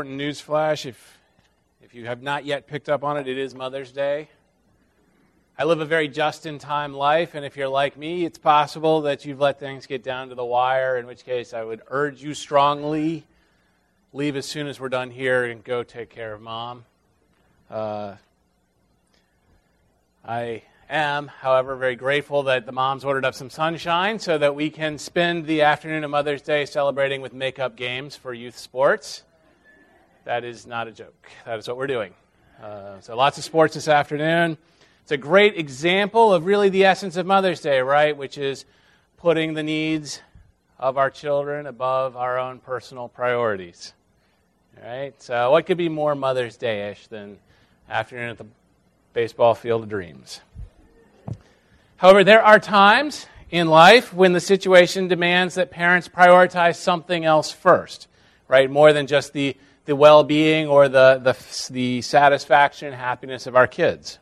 important news flash. If, if you have not yet picked up on it, it is Mother's Day. I live a very just in time life, and if you're like me, it's possible that you've let things get down to the wire, in which case I would urge you strongly leave as soon as we're done here and go take care of mom. Uh, I am, however, very grateful that the moms ordered up some sunshine so that we can spend the afternoon of Mother's Day celebrating with makeup games for youth sports. That is not a joke. That is what we're doing. Uh, so lots of sports this afternoon. It's a great example of really the essence of Mother's Day, right? Which is putting the needs of our children above our own personal priorities. All right? So, what could be more Mother's Day ish than afternoon at the baseball field of dreams? However, there are times in life when the situation demands that parents prioritize something else first, right? More than just the, the well being or the, the, the satisfaction and happiness of our kids.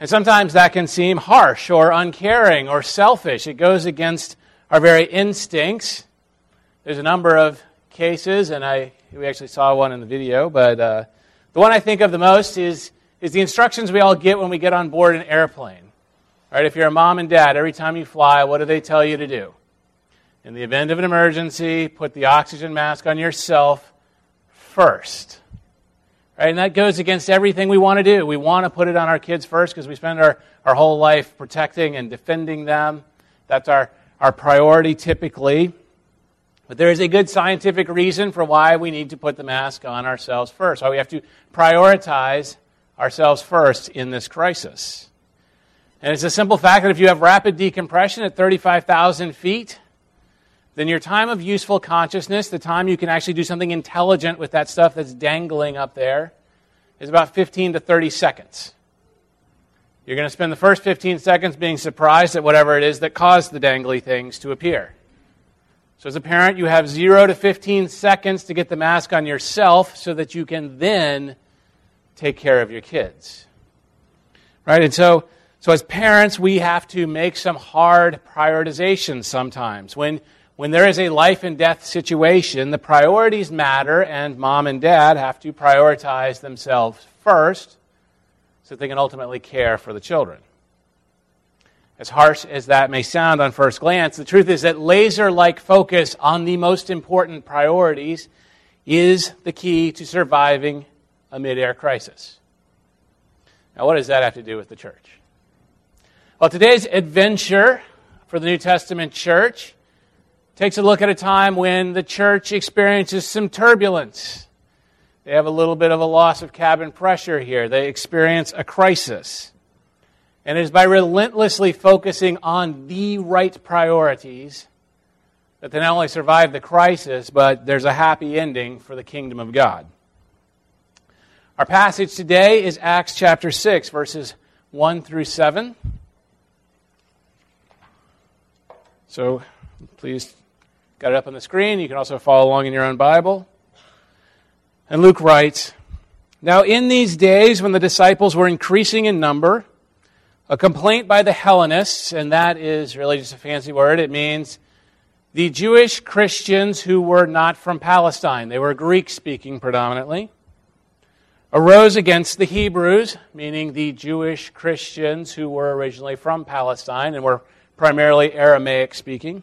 And sometimes that can seem harsh or uncaring or selfish. It goes against our very instincts. There's a number of cases, and I, we actually saw one in the video, but uh, the one I think of the most is, is the instructions we all get when we get on board an airplane. Right? If you're a mom and dad, every time you fly, what do they tell you to do? In the event of an emergency, put the oxygen mask on yourself first. Right? And that goes against everything we want to do. We want to put it on our kids first because we spend our, our whole life protecting and defending them. That's our, our priority typically. But there is a good scientific reason for why we need to put the mask on ourselves first. Why we have to prioritize ourselves first in this crisis. And it's a simple fact that if you have rapid decompression at 35,000 feet, then your time of useful consciousness, the time you can actually do something intelligent with that stuff that's dangling up there, is about 15 to 30 seconds. You're going to spend the first 15 seconds being surprised at whatever it is that caused the dangly things to appear. So, as a parent, you have 0 to 15 seconds to get the mask on yourself so that you can then take care of your kids. Right? And so, so, as parents, we have to make some hard prioritizations sometimes. When, when there is a life and death situation, the priorities matter, and mom and dad have to prioritize themselves first so that they can ultimately care for the children. As harsh as that may sound on first glance, the truth is that laser like focus on the most important priorities is the key to surviving a mid air crisis. Now, what does that have to do with the church? Well, today's adventure for the New Testament church takes a look at a time when the church experiences some turbulence. They have a little bit of a loss of cabin pressure here. They experience a crisis. And it is by relentlessly focusing on the right priorities that they not only survive the crisis, but there's a happy ending for the kingdom of God. Our passage today is Acts chapter 6, verses 1 through 7. So please got it up on the screen. You can also follow along in your own Bible. And Luke writes Now, in these days when the disciples were increasing in number, a complaint by the Hellenists, and that is really just a fancy word, it means the Jewish Christians who were not from Palestine, they were Greek speaking predominantly, arose against the Hebrews, meaning the Jewish Christians who were originally from Palestine and were primarily Aramaic speaking,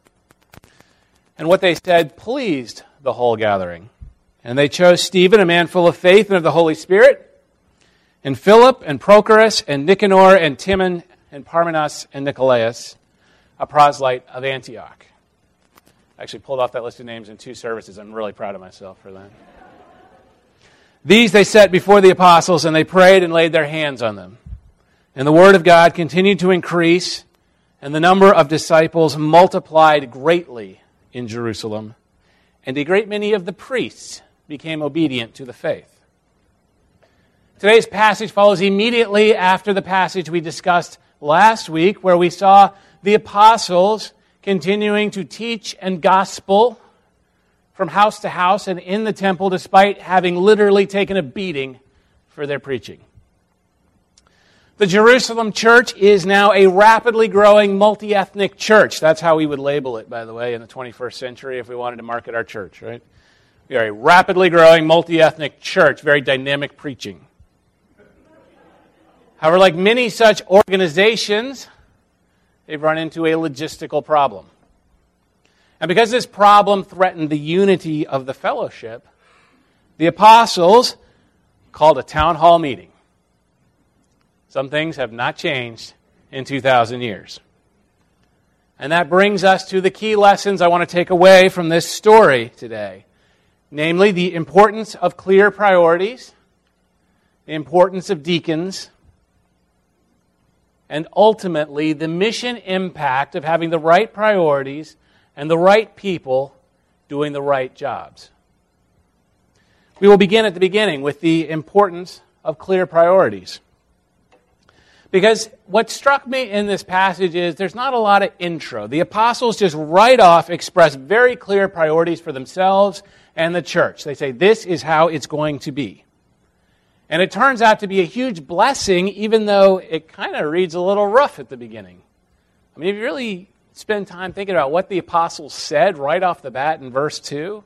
And what they said pleased the whole gathering. And they chose Stephen, a man full of faith and of the Holy Spirit, and Philip, and Prochorus, and Nicanor, and Timon, and Parmenas, and Nicolaus, a proselyte of Antioch. I actually pulled off that list of names in two services. I'm really proud of myself for that. These they set before the apostles, and they prayed and laid their hands on them. And the word of God continued to increase, and the number of disciples multiplied greatly in Jerusalem. And a great many of the priests became obedient to the faith. Today's passage follows immediately after the passage we discussed last week, where we saw the apostles continuing to teach and gospel from house to house and in the temple, despite having literally taken a beating for their preaching. The Jerusalem church is now a rapidly growing multi ethnic church. That's how we would label it, by the way, in the 21st century if we wanted to market our church, right? We are a rapidly growing multi ethnic church, very dynamic preaching. However, like many such organizations, they've run into a logistical problem. And because this problem threatened the unity of the fellowship, the apostles called a town hall meeting. Some things have not changed in 2,000 years. And that brings us to the key lessons I want to take away from this story today namely, the importance of clear priorities, the importance of deacons, and ultimately the mission impact of having the right priorities and the right people doing the right jobs. We will begin at the beginning with the importance of clear priorities. Because what struck me in this passage is there's not a lot of intro. The apostles just right off express very clear priorities for themselves and the church. They say, This is how it's going to be. And it turns out to be a huge blessing, even though it kind of reads a little rough at the beginning. I mean, if you really spend time thinking about what the apostles said right off the bat in verse 2,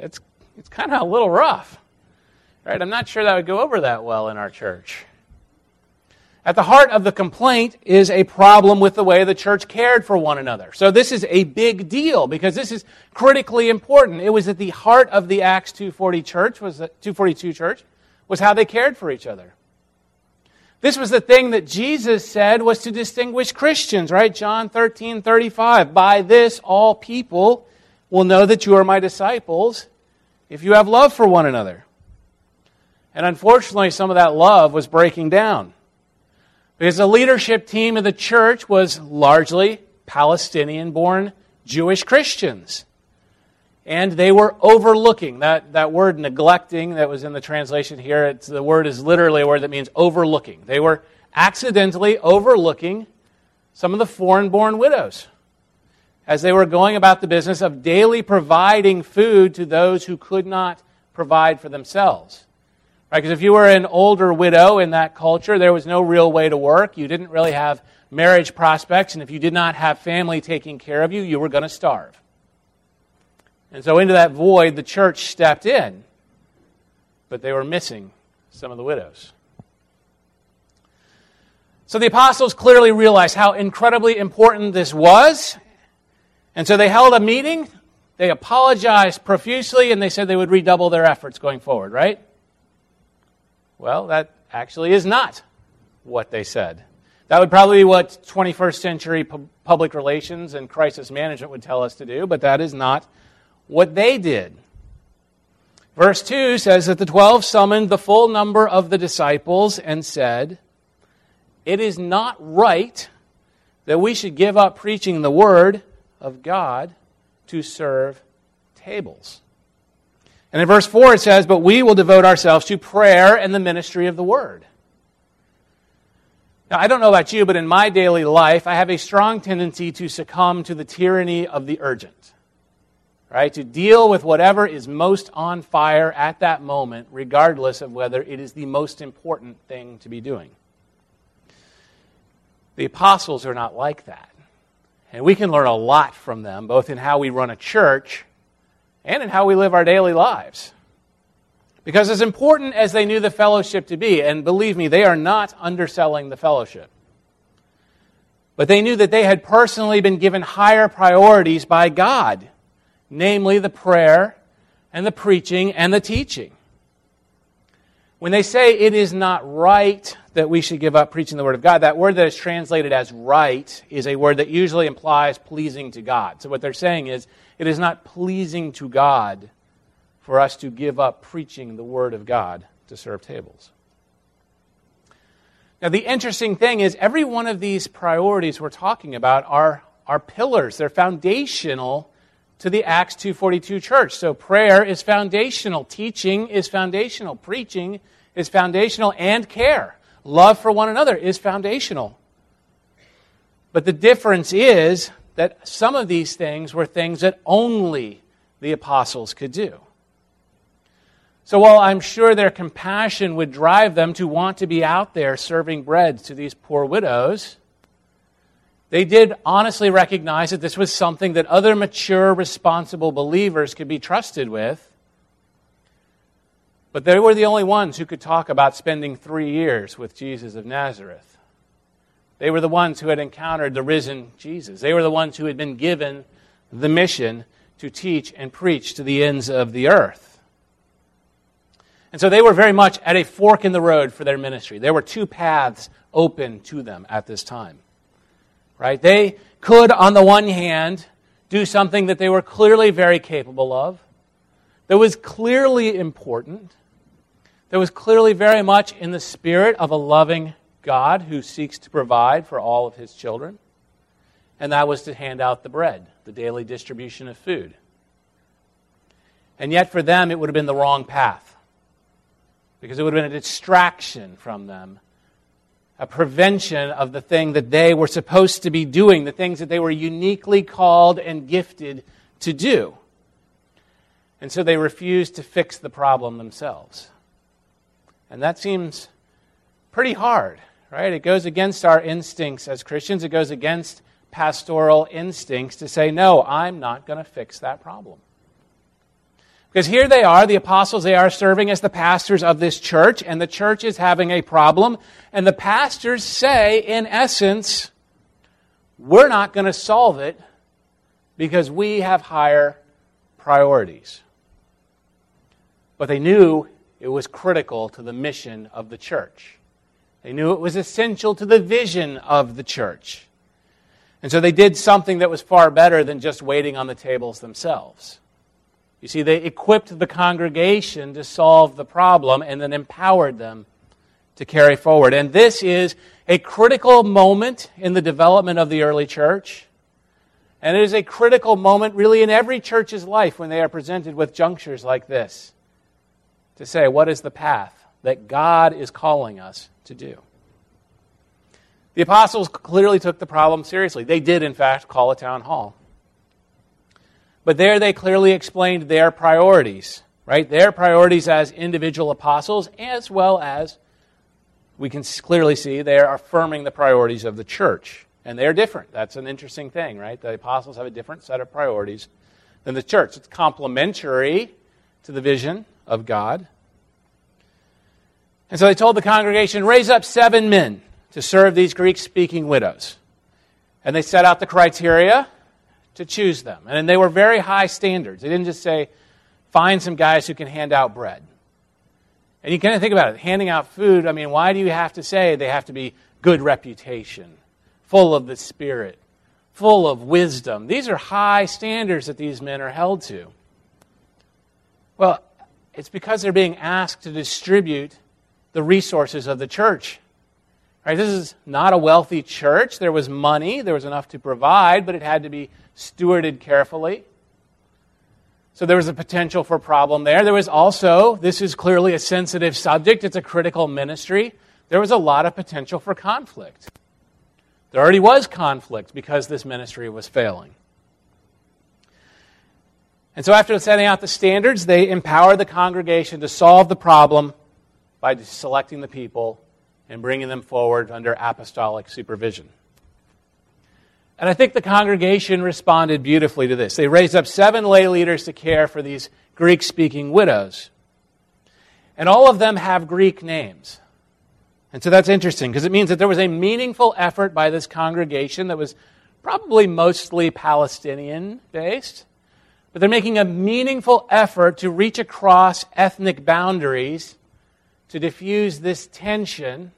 it's, it's kind of a little rough. Right? I'm not sure that would go over that well in our church. At the heart of the complaint is a problem with the way the church cared for one another. So this is a big deal because this is critically important. It was at the heart of the Acts 240 church was the 242 church was how they cared for each other. This was the thing that Jesus said was to distinguish Christians, right? John 13, 35. By this, all people will know that you are my disciples if you have love for one another. And unfortunately, some of that love was breaking down. Because the leadership team of the church was largely Palestinian born Jewish Christians and they were overlooking. That, that word neglecting that was in the translation here, it's, the word is literally a word that means overlooking. They were accidentally overlooking some of the foreign born widows as they were going about the business of daily providing food to those who could not provide for themselves. Right? Because if you were an older widow in that culture, there was no real way to work. You didn't really have marriage prospects, and if you did not have family taking care of you, you were going to starve. And so into that void, the church stepped in, but they were missing some of the widows. So the apostles clearly realized how incredibly important this was. And so they held a meeting. They apologized profusely and they said they would redouble their efforts going forward, right? Well, that actually is not what they said. That would probably be what 21st century public relations and crisis management would tell us to do, but that is not what they did. Verse 2 says that the twelve summoned the full number of the disciples and said, It is not right that we should give up preaching the word of God to serve tables. And in verse 4 it says, But we will devote ourselves to prayer and the ministry of the word. Now, I don't know about you, but in my daily life, I have a strong tendency to succumb to the tyranny of the urgent right? To deal with whatever is most on fire at that moment, regardless of whether it is the most important thing to be doing. The apostles are not like that. And we can learn a lot from them, both in how we run a church and in how we live our daily lives. Because as important as they knew the fellowship to be, and believe me, they are not underselling the fellowship. But they knew that they had personally been given higher priorities by God namely the prayer and the preaching and the teaching. When they say it is not right that we should give up preaching the Word of God, that word that is translated as right is a word that usually implies pleasing to God. So what they're saying is it is not pleasing to God for us to give up preaching the Word of God to serve tables. Now, the interesting thing is, every one of these priorities we're talking about are, are pillars. They're foundational to the Acts 242 church. So prayer is foundational, teaching is foundational, preaching is foundational, and care, love for one another is foundational. But the difference is that some of these things were things that only the apostles could do. So while I'm sure their compassion would drive them to want to be out there serving bread to these poor widows, they did honestly recognize that this was something that other mature, responsible believers could be trusted with. But they were the only ones who could talk about spending three years with Jesus of Nazareth. They were the ones who had encountered the risen Jesus. They were the ones who had been given the mission to teach and preach to the ends of the earth. And so they were very much at a fork in the road for their ministry. There were two paths open to them at this time right? They could, on the one hand, do something that they were clearly very capable of, that was clearly important, that was clearly very much in the spirit of a loving God who seeks to provide for all of his children, and that was to hand out the bread, the daily distribution of food. And yet, for them, it would have been the wrong path because it would have been a distraction from them a prevention of the thing that they were supposed to be doing, the things that they were uniquely called and gifted to do. And so they refused to fix the problem themselves. And that seems pretty hard, right? It goes against our instincts as Christians, it goes against pastoral instincts to say, no, I'm not going to fix that problem. Because here they are, the apostles, they are serving as the pastors of this church, and the church is having a problem. And the pastors say, in essence, we're not going to solve it because we have higher priorities. But they knew it was critical to the mission of the church. They knew it was essential to the vision of the church. And so they did something that was far better than just waiting on the tables themselves. You see, they equipped the congregation to solve the problem and then empowered them to carry forward. And this is a critical moment in the development of the early church. And it is a critical moment, really, in every church's life when they are presented with junctures like this to say, what is the path that God is calling us to do? The apostles clearly took the problem seriously. They did, in fact, call a town hall. But there they clearly explained their priorities, right? Their priorities as individual apostles, as well as we can clearly see they are affirming the priorities of the church. And they're different. That's an interesting thing, right? The apostles have a different set of priorities than the church. It's complementary to the vision of God. And so they told the congregation, raise up seven men to serve these Greek speaking widows. And they set out the criteria to choose them. And they were very high standards. They didn't just say, find some guys who can hand out bread. And you kind of think about it handing out food, I mean, why do you have to say they have to be good reputation, full of the Spirit, full of wisdom? These are high standards that these men are held to. Well, it's because they're being asked to distribute the resources of the church. Right? This is not a wealthy church. There was money, there was enough to provide, but it had to be stewarded carefully. So there was a potential for problem there. There was also, this is clearly a sensitive subject, it's a critical ministry. There was a lot of potential for conflict. There already was conflict because this ministry was failing. And so, after setting out the standards, they empowered the congregation to solve the problem by selecting the people and bringing them forward under apostolic supervision. And I think the congregation responded beautifully to this. They raised up seven lay leaders to care for these Greek speaking widows. And all of them have Greek names. And so that's interesting because it means that there was a meaningful effort by this congregation that was probably mostly Palestinian based. But they're making a meaningful effort to reach across ethnic boundaries to diffuse this tension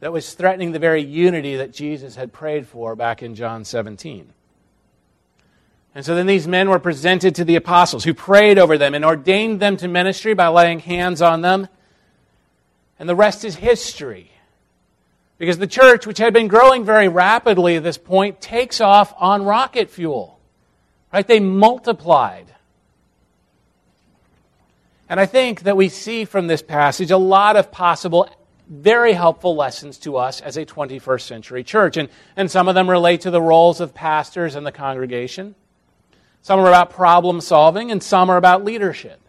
that was threatening the very unity that Jesus had prayed for back in John 17. And so then these men were presented to the apostles who prayed over them and ordained them to ministry by laying hands on them. And the rest is history. Because the church, which had been growing very rapidly at this point, takes off on rocket fuel. Right? They multiplied. And I think that we see from this passage a lot of possible, very helpful lessons to us as a 21st century church. And, and some of them relate to the roles of pastors and the congregation. Some are about problem solving, and some are about leadership.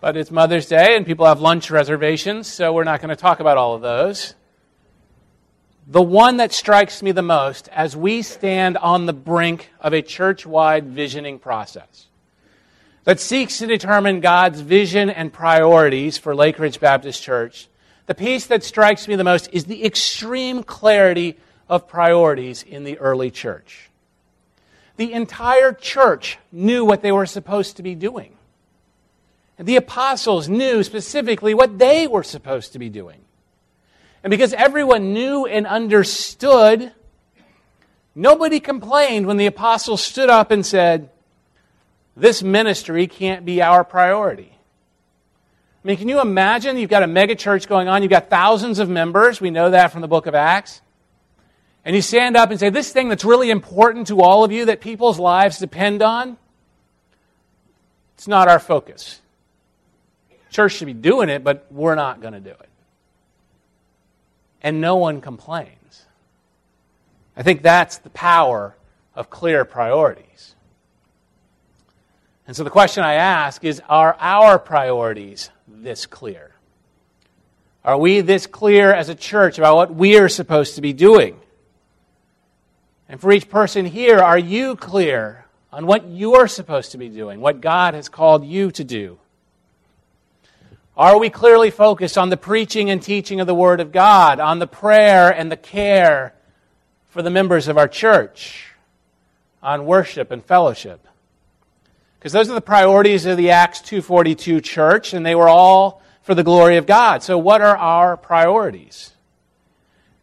But it's Mother's Day, and people have lunch reservations, so we're not going to talk about all of those. The one that strikes me the most as we stand on the brink of a church wide visioning process that seeks to determine God's vision and priorities for Lake Ridge Baptist Church, the piece that strikes me the most is the extreme clarity of priorities in the early church. The entire church knew what they were supposed to be doing. The apostles knew specifically what they were supposed to be doing. And because everyone knew and understood, nobody complained when the apostles stood up and said, This ministry can't be our priority. I mean, can you imagine? You've got a mega church going on, you've got thousands of members. We know that from the book of Acts. And you stand up and say, This thing that's really important to all of you that people's lives depend on, it's not our focus. Church should be doing it, but we're not going to do it. And no one complains. I think that's the power of clear priorities. And so the question I ask is Are our priorities this clear? Are we this clear as a church about what we are supposed to be doing? And for each person here, are you clear on what you're supposed to be doing, what God has called you to do? Are we clearly focused on the preaching and teaching of the Word of God, on the prayer and the care for the members of our church, on worship and fellowship? Because those are the priorities of the Acts 242 church, and they were all for the glory of God. So, what are our priorities?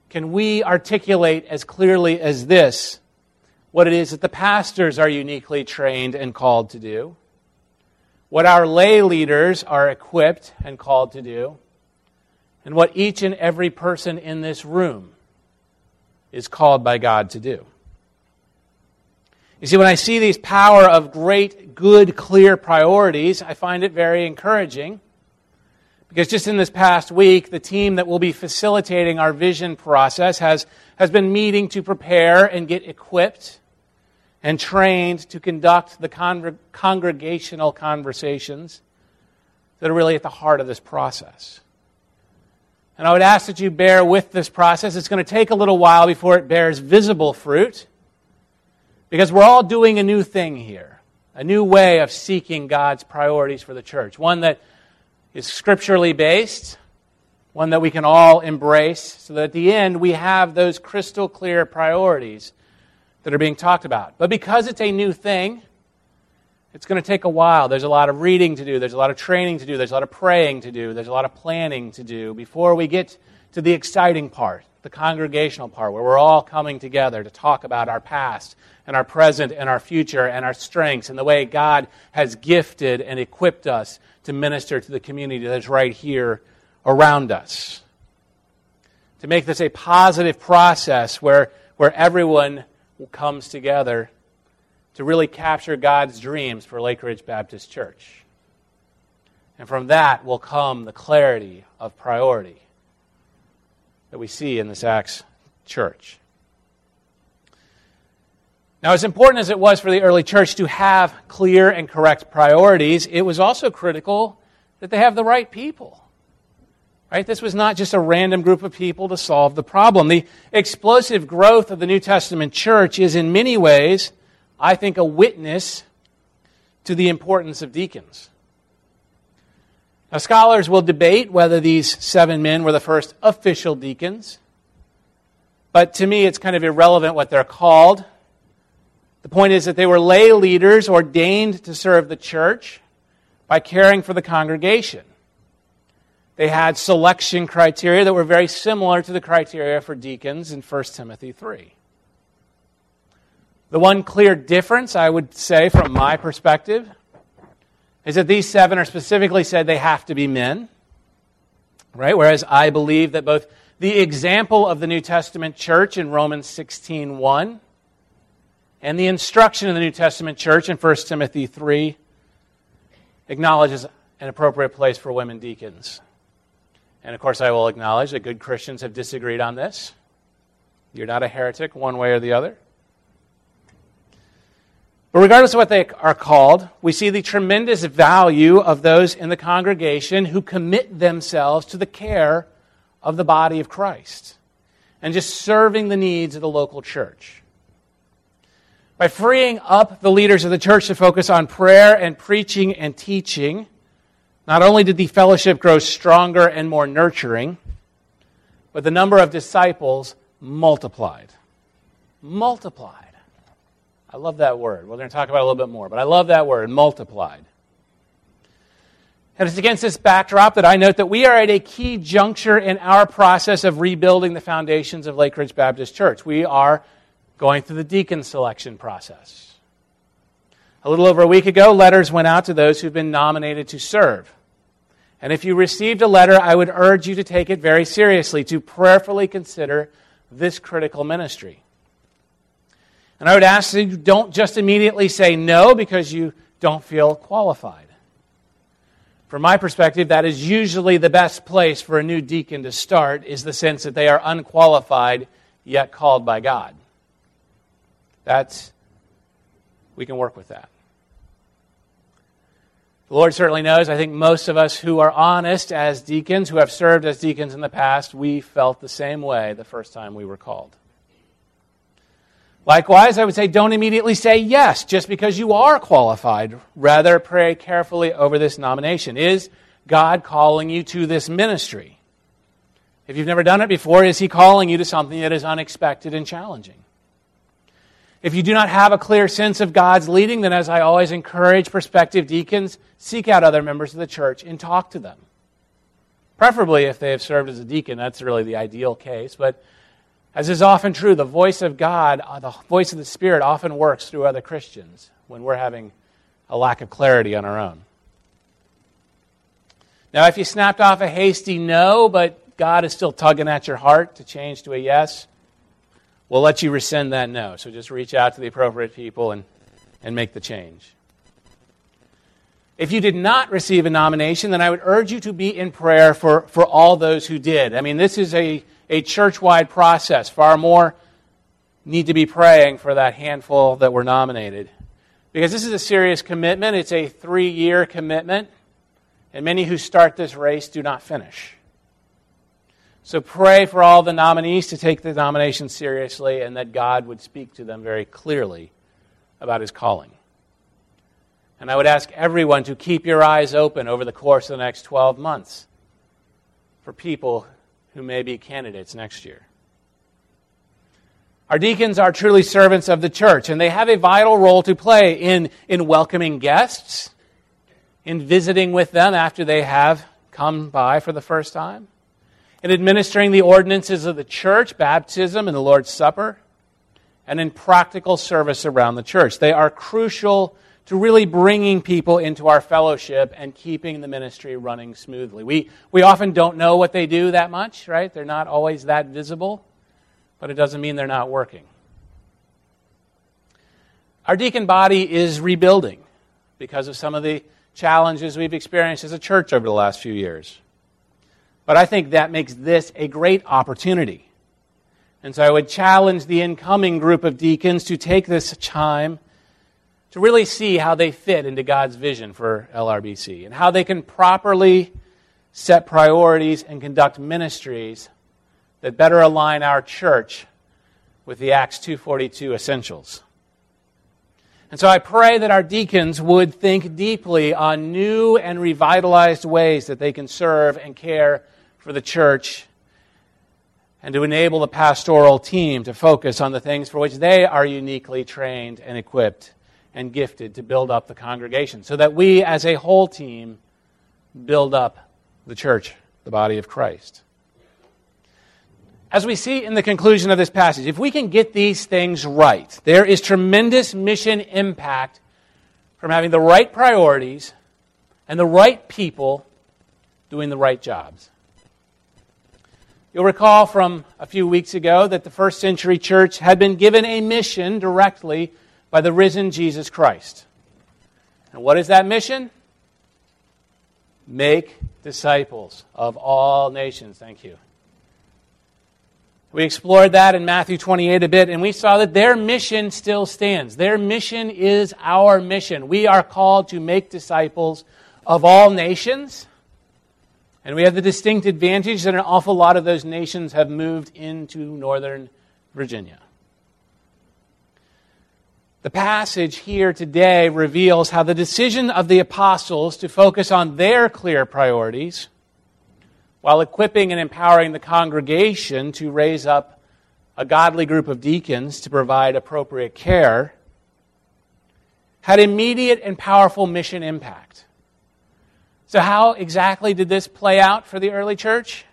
Can we articulate as clearly as this what it is that the pastors are uniquely trained and called to do? what our lay leaders are equipped and called to do, and what each and every person in this room is called by God to do. You see, when I see these power of great, good, clear priorities, I find it very encouraging. Because just in this past week, the team that will be facilitating our vision process has, has been meeting to prepare and get equipped and trained to conduct the con- congregational conversations that are really at the heart of this process. And I would ask that you bear with this process. It's going to take a little while before it bears visible fruit because we're all doing a new thing here, a new way of seeking God's priorities for the church, one that is scripturally based, one that we can all embrace, so that at the end we have those crystal clear priorities that are being talked about. But because it's a new thing, it's going to take a while. There's a lot of reading to do, there's a lot of training to do, there's a lot of praying to do, there's a lot of planning to do before we get to the exciting part, the congregational part, where we're all coming together to talk about our past and our present and our future and our strengths and the way God has gifted and equipped us to minister to the community that's right here around us. To make this a positive process where, where everyone comes together to really capture God's dreams for Lake Ridge Baptist Church. And from that will come the clarity of priority that we see in this Acts church. Now, as important as it was for the early church to have clear and correct priorities, it was also critical that they have the right people. Right? This was not just a random group of people to solve the problem. The explosive growth of the New Testament church is in many ways, I think, a witness to the importance of deacons. Now, scholars will debate whether these seven men were the first official deacons, but to me, it's kind of irrelevant what they're called. The point is that they were lay leaders ordained to serve the church by caring for the congregation. They had selection criteria that were very similar to the criteria for deacons in 1 Timothy 3. The one clear difference, I would say, from my perspective, is that these seven are specifically said they have to be men, right? Whereas I believe that both the example of the New Testament church in Romans 16:1 And the instruction of the New Testament church in 1 Timothy 3 acknowledges an appropriate place for women deacons. And of course, I will acknowledge that good Christians have disagreed on this. You're not a heretic one way or the other. But regardless of what they are called, we see the tremendous value of those in the congregation who commit themselves to the care of the body of Christ and just serving the needs of the local church. By freeing up the leaders of the church to focus on prayer and preaching and teaching, not only did the fellowship grow stronger and more nurturing, but the number of disciples multiplied. Multiplied. I love that word. We're going to talk about it a little bit more, but I love that word, multiplied. And it's against this backdrop that I note that we are at a key juncture in our process of rebuilding the foundations of Lake Ridge Baptist Church. We are going through the deacon selection process. A little over a week ago, letters went out to those who've been nominated to serve. And if you received a letter, I would urge you to take it very seriously, to prayerfully consider this critical ministry. And I would ask that you don't just immediately say no because you don't feel qualified. From my perspective, that is usually the best place for a new deacon to start, is the sense that they are unqualified yet called by God. That's, we can work with that. The Lord certainly knows. I think most of us who are honest as deacons, who have served as deacons in the past, we felt the same way the first time we were called. Likewise, I would say don't immediately say yes just because you are qualified. Rather, pray carefully over this nomination. Is God calling you to this ministry? If you've never done it before, is He calling you to something that is unexpected and challenging? If you do not have a clear sense of God's leading, then as I always encourage prospective deacons, seek out other members of the church and talk to them. Preferably if they have served as a deacon, that's really the ideal case. But as is often true, the voice of God, uh, the voice of the Spirit, often works through other Christians when we're having a lack of clarity on our own. Now, if you snapped off a hasty no, but God is still tugging at your heart to change to a yes, we'll let you rescind that no. So just reach out to the appropriate people and, and make the change. If you did not receive a nomination, then I would urge you to be in prayer for, for all those who did. I mean, this is a a church wide process. Far more need to be praying for that handful that were nominated. Because this is a serious commitment, it's a three year commitment, and many who start this race do not finish. So pray for all the nominees to take the nomination seriously and that God would speak to them very clearly about his calling. And I would ask everyone to keep your eyes open over the course of the next 12 months for people who may be candidates next year. Our deacons are truly servants of the church, and they have a vital role to play in, in welcoming guests, in visiting with them after they have come by for the first time, in administering the ordinances of the church, baptism and the Lord's Supper, and in practical service around the church. They are crucial to really bringing people into our fellowship and keeping the ministry running smoothly. We, we often don't know what they do that much, right? They're not always that visible, but it doesn't mean they're not working. Our deacon body is rebuilding because of some of the challenges we've experienced as a church over the last few years. But I think that makes this a great opportunity. And so I would challenge the incoming group of deacons to take this time to really see how they fit into God's vision for LRBC and how they can properly set priorities and conduct ministries that better align our church with the Acts 242 essentials. And so I pray that our deacons would think deeply on new and revitalized ways that they can serve and care for the church and to enable the pastoral team to focus on the things for which they are uniquely trained and equipped and gifted to build up the congregation so that we as a whole team build up the church, the body of Christ. As we see in the conclusion of this passage, if we can get these things right, there is tremendous mission impact from having the right priorities and the right people doing the right jobs. You'll recall from a few weeks ago that the first century church had been given a mission directly by the risen Jesus Christ. And what is that mission? Make disciples of all nations. Thank you. We explored that in Matthew 28 a bit, and we saw that their mission still stands. Their mission is our mission. We are called to make disciples of all nations. And we have the distinct advantage that an awful lot of those nations have moved into northern Virginia. The passage here today reveals how the decision of the apostles to focus on their clear priorities while equipping and empowering the congregation to raise up a godly group of deacons to provide appropriate care, had immediate and powerful mission impact. So, how exactly did this play out for the early church?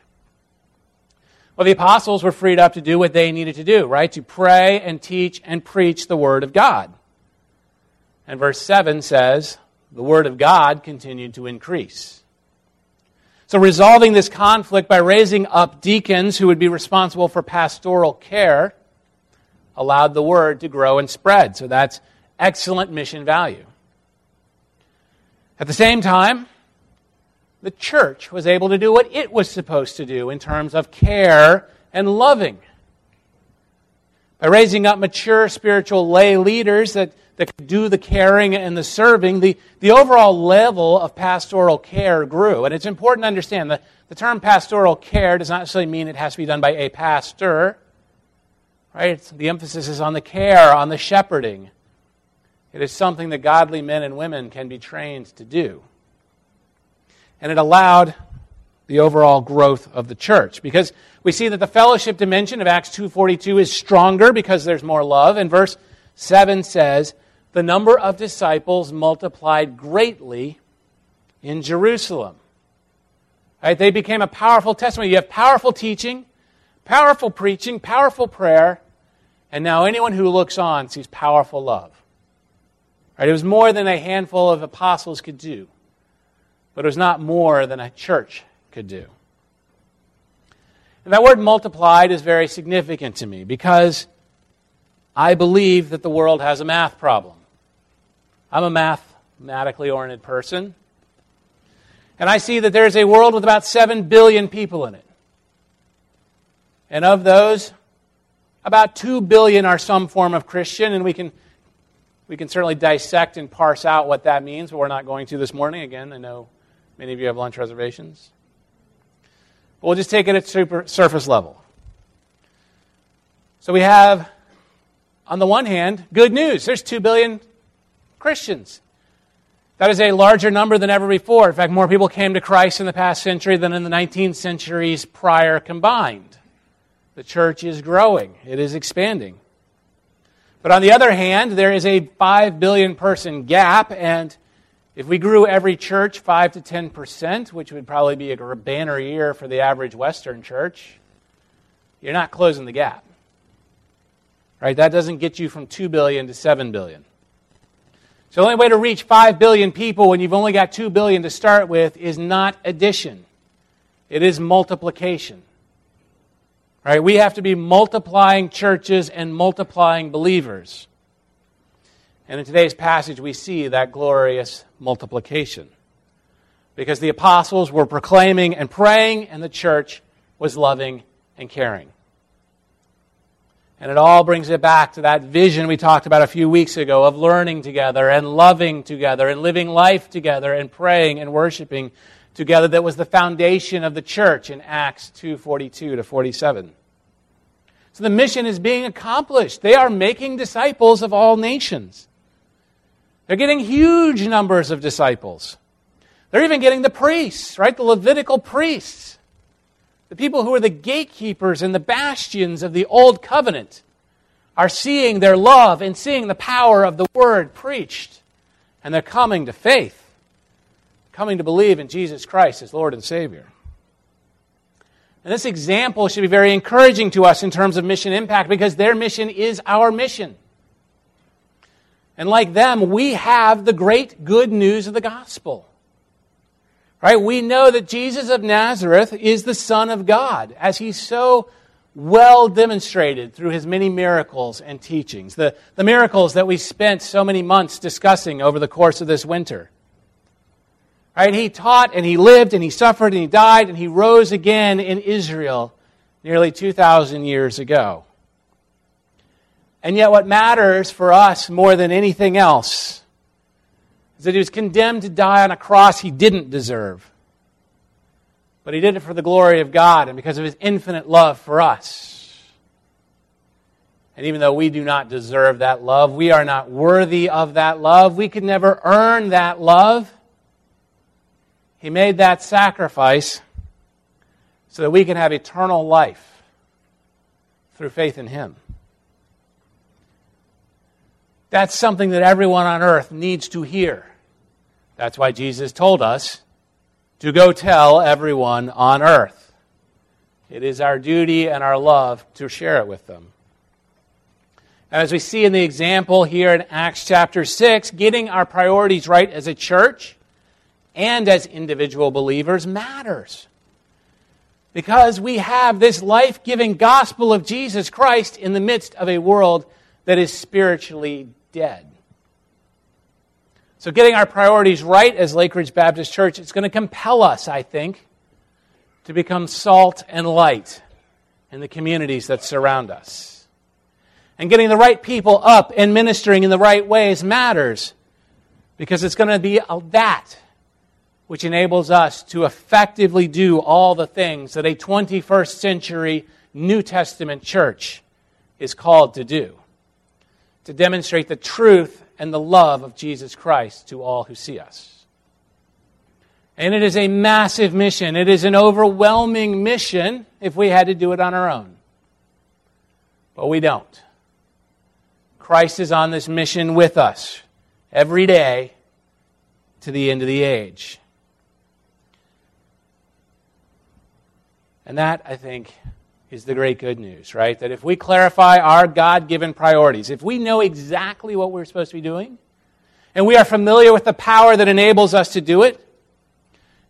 Well, the apostles were freed up to do what they needed to do, right? To pray and teach and preach the Word of God. And verse 7 says, the Word of God continued to increase. So, resolving this conflict by raising up deacons who would be responsible for pastoral care allowed the word to grow and spread. So, that's excellent mission value. At the same time, the church was able to do what it was supposed to do in terms of care and loving. By raising up mature spiritual lay leaders that that could do the caring and the serving, the, the overall level of pastoral care grew. And it's important to understand that the term pastoral care does not necessarily mean it has to be done by a pastor. Right? the emphasis is on the care, on the shepherding. It is something that godly men and women can be trained to do. And it allowed the overall growth of the church because we see that the fellowship dimension of Acts 2:42 is stronger because there's more love and verse 7 says the number of disciples multiplied greatly in Jerusalem. Right? They became a powerful testimony. You have powerful teaching, powerful preaching, powerful prayer, and now anyone who looks on sees powerful love. Right? It was more than a handful of apostles could do, but it was not more than a church could do. And that word multiplied is very significant to me because I believe that the world has a math problem. I'm a mathematically oriented person. And I see that there's a world with about 7 billion people in it. And of those, about 2 billion are some form of Christian, and we can, we can certainly dissect and parse out what that means, but we're not going to this morning. Again, I know many of you have lunch reservations. But we'll just take it at super, surface level. So we have, on the one hand, good news. There's 2 billion Christians. That is a larger number than ever before. In fact, more people came to Christ in the past century than in the 19 centuries prior combined. The church is growing, it is expanding. But on the other hand, there is a 5 billion person gap, and if we grew every church 5 to 10%, which would probably be a banner year for the average Western church, you're not closing the gap. Right? That doesn't get you from 2 billion to 7 billion. So the only way to reach 5 billion people when you've only got 2 billion to start with is not addition. It is multiplication. Right? We have to be multiplying churches and multiplying believers. And in today's passage, we see that glorious multiplication. Because the apostles were proclaiming and praying, and the church was loving and caring. And it all brings it back to that vision we talked about a few weeks ago of learning together and loving together and living life together and praying and worshiping together that was the foundation of the church in Acts 2:42 to 47. So the mission is being accomplished. They are making disciples of all nations. They're getting huge numbers of disciples. They're even getting the priests, right? The Levitical priests the people who are the gatekeepers and the bastions of the old covenant are seeing their love and seeing the power of the word preached. And they're coming to faith, coming to believe in Jesus Christ as Lord and Savior. And this example should be very encouraging to us in terms of mission impact because their mission is our mission. And like them, we have the great good news of the gospel. Right? We know that Jesus of Nazareth is the Son of God, as he so well demonstrated through his many miracles and teachings, the, the miracles that we spent so many months discussing over the course of this winter. Right? He taught and he lived and he suffered and he died and he rose again in Israel nearly 2,000 years ago. And yet, what matters for us more than anything else is that he was condemned to die on a cross he didn't deserve. But he did it for the glory of God and because of his infinite love for us. And even though we do not deserve that love, we are not worthy of that love, we could never earn that love. He made that sacrifice so that we can have eternal life through faith in Him. That's something that everyone on earth needs to hear. That's why Jesus told us to go tell everyone on earth. It is our duty and our love to share it with them. As we see in the example here in Acts chapter 6, getting our priorities right as a church and as individual believers matters. Because we have this life giving gospel of Jesus Christ in the midst of a world that is spiritually dead. So, getting our priorities right as Lake Ridge Baptist Church, it's going to compel us, I think, to become salt and light in the communities that surround us. And getting the right people up and ministering in the right ways matters because it's going to be that which enables us to effectively do all the things that a 21st century New Testament church is called to do to demonstrate the truth and the love of Jesus Christ to all who see us. And it is a massive mission. It is an overwhelming mission if we had to do it on our own. But we don't. Christ is on this mission with us every day to the end of the age. And that, I think, is the great good news, right? That if we clarify our God given priorities, if we know exactly what we're supposed to be doing, and we are familiar with the power that enables us to do it,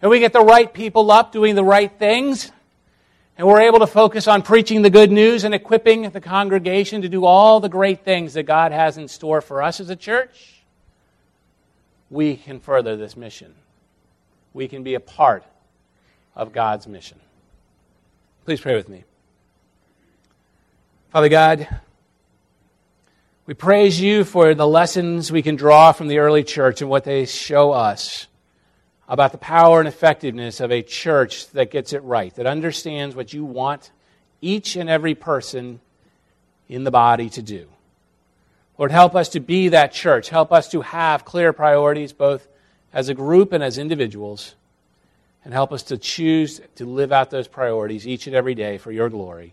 and we get the right people up doing the right things, and we're able to focus on preaching the good news and equipping the congregation to do all the great things that God has in store for us as a church, we can further this mission. We can be a part of God's mission. Please pray with me. Father God, we praise you for the lessons we can draw from the early church and what they show us about the power and effectiveness of a church that gets it right, that understands what you want each and every person in the body to do. Lord, help us to be that church. Help us to have clear priorities, both as a group and as individuals. And help us to choose to live out those priorities each and every day for your glory.